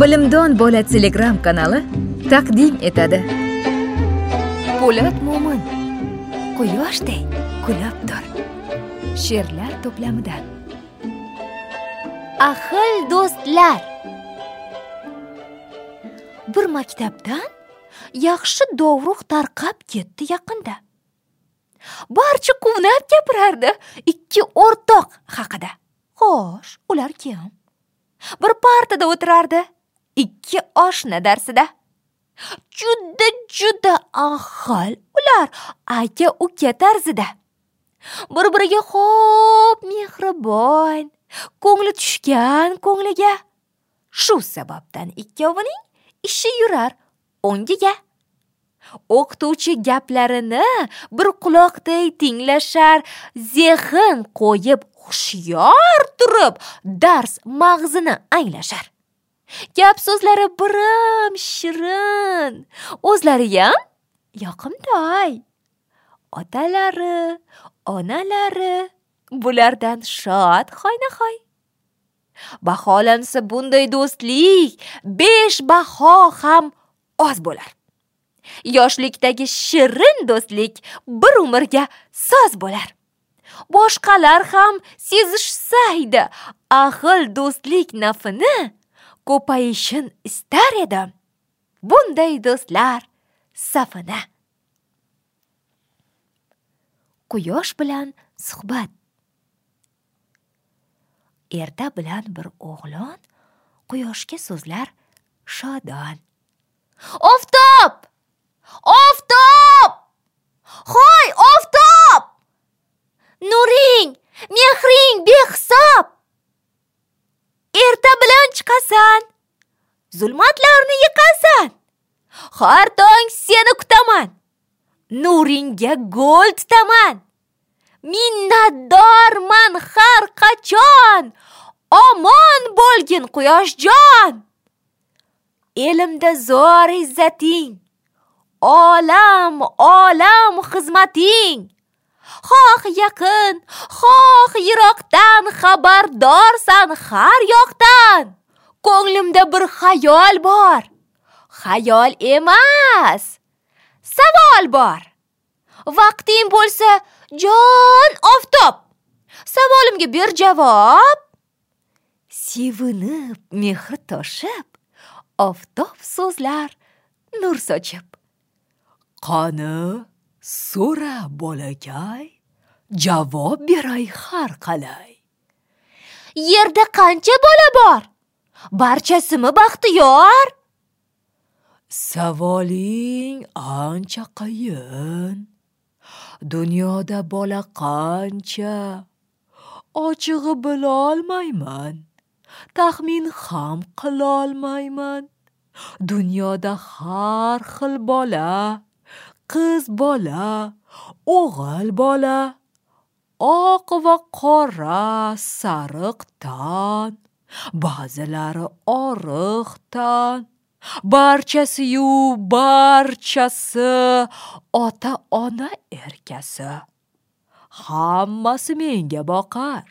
bilimdon bola telegram kanali taqdim etadi. Po'lat mo'min. Quyoshday kulib tur she'rlar to'plamidan ahil do'stlar. Bir maktabdan yaxshi dovruq tarqab ketdi yaqinda. Barcha quvnab gapirardi ikki o'rtoq haqida. Xo'sh ular kim? Bir partada o'tirardi. Ikki oshna darsida. Juda juda ahil ular aka uka tarzida. Bir biriga xo'p mehribon ko'ngli tushgan ko'ngliga. Shu sababdan ikkovining ishi yurar o'ngiga. O'qituvchi gaplarini bir quloqday tinglashar zehn qo'yib hushyor turib dars mag'zini anglashar. Gap so'zlari birim shirin. O'zlariyam yoqimtoy. Otalari onalari bulardan shod hoynahoy. Baholansa bunday do'stlik besh baho ham oz bo'lar. Yoshlikdagi shirin do'stlik bir umrga soz bo'lar. Boshqalar ham sezishsaydi ahil do'stlik nafini ko'payishin istar edim bunday do'stlar safini quyosh bilan suhbat erta bilan bir o'g'lon quyoshga so'zlar shodon oftob oftob hoy oftob nuring zulmatlarni yiqasan. Har tong seni kutaman. Nuringga go'l tutaman. Minnatdorman har qachon. Omon bo'lgin quyoshjon. Elimda zo'r izzating. Olam olam xizmating. Xoh yaqin xoh yiroqdan xabardorsan har yoqdan. Ko'nglimda bir xayol bor. Xayol emas savol bor. Vaqting bo'lsa jon oftob savolimga ber javob. Sevinib mehr toshib oftob so'zlar nur sochib. Qani so'ra bolakay javob beray har qalay. Yerda qancha bola bor? Barchasimi baxtiyor? Savoling ancha qiyin. Dunyoda bola qancha? Ochig'i bilolmayman. Taxmin ham qilolmayman. Dunyoda har xil bola. Qiz bola o'g'il bola oq va qora sariq tan. Ba'zilari oriqdan barchasiyu barchasi ota ona erkasi. Hammasi menga boqar.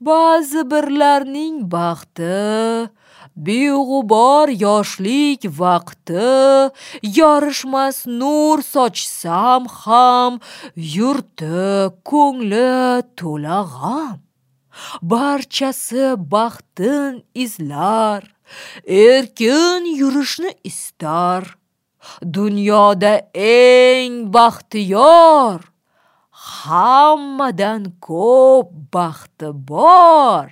Ba'zi birlarning baxti beg'ubor yoshlik vaqti yorishmas nur sochsam ham yurti ko'ngli to'la g'am barchasi baxtin izlar erkin yurishni istar. Dunyoda eng baxtiyor hammadan ko'p baxti bor.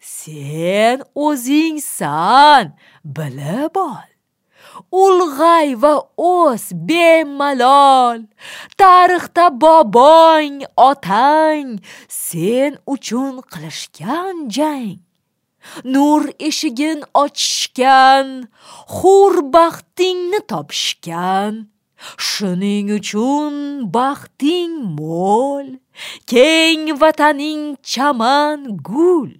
Sen o'zingsan bilib ol. Ulg'ay va o's bemalol. Tarixda bobong otang sen uchun qilishgan jang. Nur eshigin ochishgan hur baxtingni topishgan. Shuning uchun baxting mo'l keng vataning chaman gul.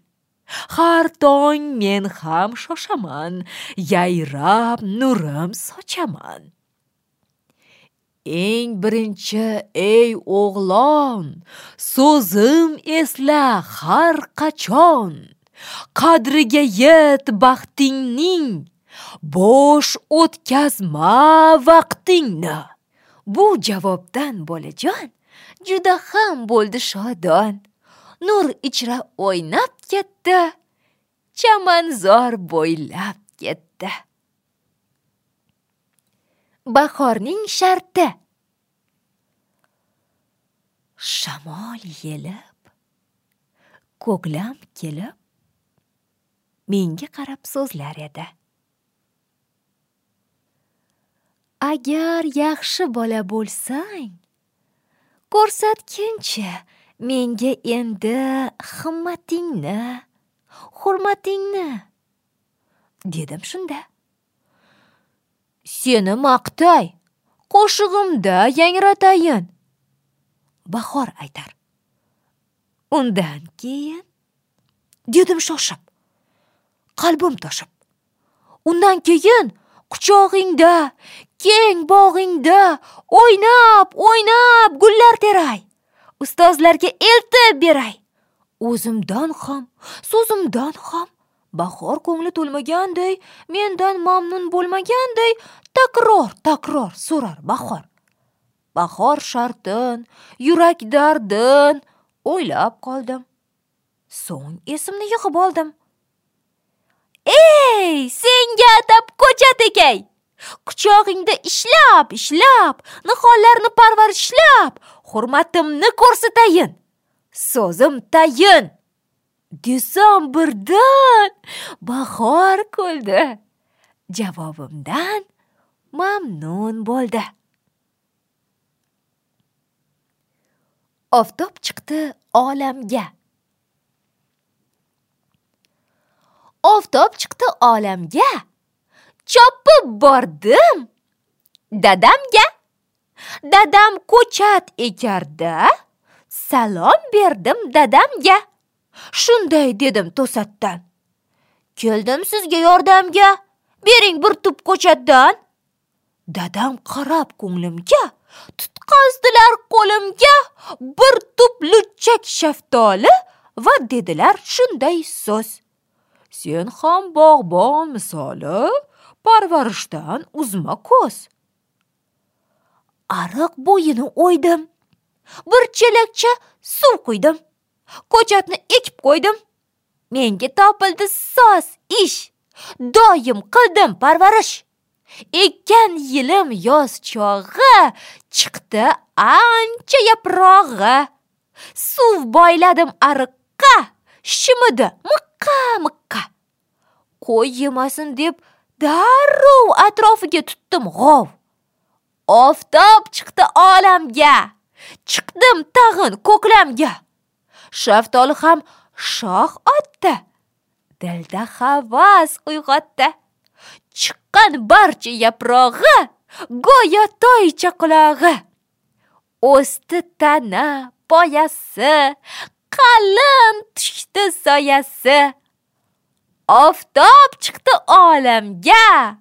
Har tong men ham shoshaman yayrab nurim sochaman. Eng birinchi ey o'g'lon so'zim esla har qachon. Qadriga yet baxtingning bo'sh o'tkazma vaqtingni. Bu javobdan bolajon juda ham bo'ldi shodon. Nur ichra o'ynab ketdi. Chamanzor bo'ylab ketdi. Bahorning sharti. Shamol yelib ko'klam kelib menga qarab so'zlar edi. Agar yaxshi bola bo'lsang ko'rsatginchi menga endi himmatingni hurmatingni dedim shunda. Seni maqtay qo'shig'imda yangratayin bahor aytar. Undan keyin dedim shoshib qalbim toshib. Undan keyin quchog'ingda keng bog'ingda o'ynab o'ynab gullar teray. Ustozlarga eltib beray. O'zimdan ham so'zimdan ham bahor ko'ngli to'lmaganday mendan mamnun bo'lmaganday takror takror so'rar bahor. Bahor shartin yurak dardin o'ylab qoldim. So'ng esimni yig'ib oldim. Ey senga atab ko'chat ekay! Quchog'ingda ishlab ishlab nihollarni parvarishlab hurmatimni ko'rsatayin so'zim tayin. Desam birdan bahor kuldi. Javobimdan mamnun bo'ldi. Oftob chiqdi olamga. Oftob chiqdi olamga. Chopib bordim. Dadamga dadam ko'chat ekarda salom berdim dadamga. Shunday dedim to'satdan. Keldim sizga yordamga bering bir tup ko'chatdan. Dadam qarab ko'nglimga tutqazdilar qo'limga bir tup luchak shaftoli va dedilar shunday so'z. Sen ham bog'bon misoli parvarishdan uzma ko'z. Ariq bo'yini o'ydim. Bir chelakcha suv quydim. Ko'chatni ekib qo'ydim. Menga topildi soz ish. Doim qildim parvarish. Ekkan yilim yoz chog'i chiqdi ancha yaprog'i. Suv boyladim ariqqa shimidi miqqa miqqa qo'y yemasin deb darrov atrofiga tutdim g'ov. Oftob chiqdi olamga. Chiqdim tag'in ko'klamga. Shaftoli ham shoh otdi dilda havas uyg'otdi. Chiqqan barcha yaprog'i go'yo toycha qulog'i. O'sdi tana poyasi qalin tushdi soyasi. Oftob chiqdi olamga.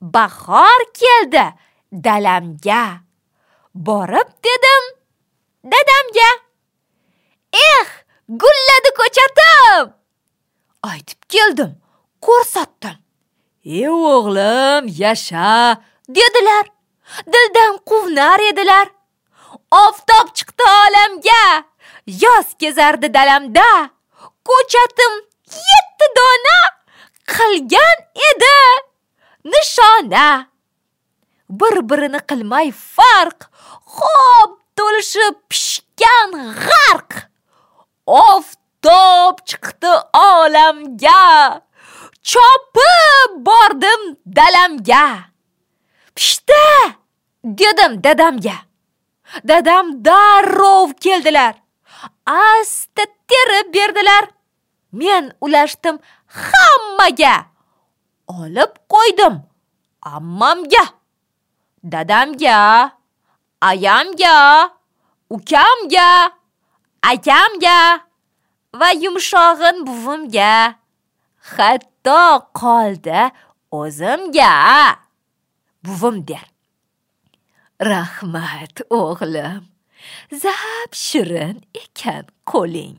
Bahor keldi dalamga. Borib dedim dadamga. Eh gulladi ko'chatim. Aytib keldim ko'rsatdim. Ey o'g'lim yasha dedilar. Dildan quvnar edilar. Oftob chiqdi olamga. Yoz kezardi dalamda. Ko'chatim yetti dona qilgan edi. Nishona. Bir birini qilmay farq. Xo'p to'lishib pishgan g'arq. Oftob chiqdi olamga. Chopib bordim dalamga. Pishdi dedim dadamga. Dadam darrov keldilar. Asta terib berdilar. Men ulashdim hammaga. Olib qo'ydim ammamga dadamga ayamga ukamga akamga va yumshog'in buvimga. Hatto qoldi o'zimga. Buvim der. Rahmat o'g'lim. Zap shirin ekan qo'ling.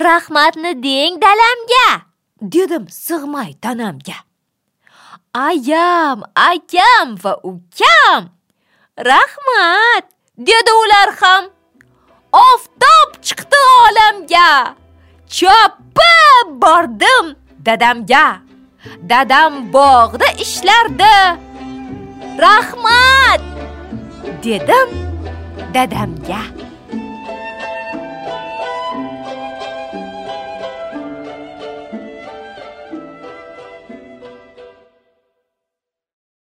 Rahmatni deng dalamga. Dedim sig'may tanamga. Ayam akam va ukam. Rahmat dedi ular ham. Oftob chiqdi olamga. Chopib bordim dadamga. Dadam bog'da ishlardi. Rahmat dedim dadamga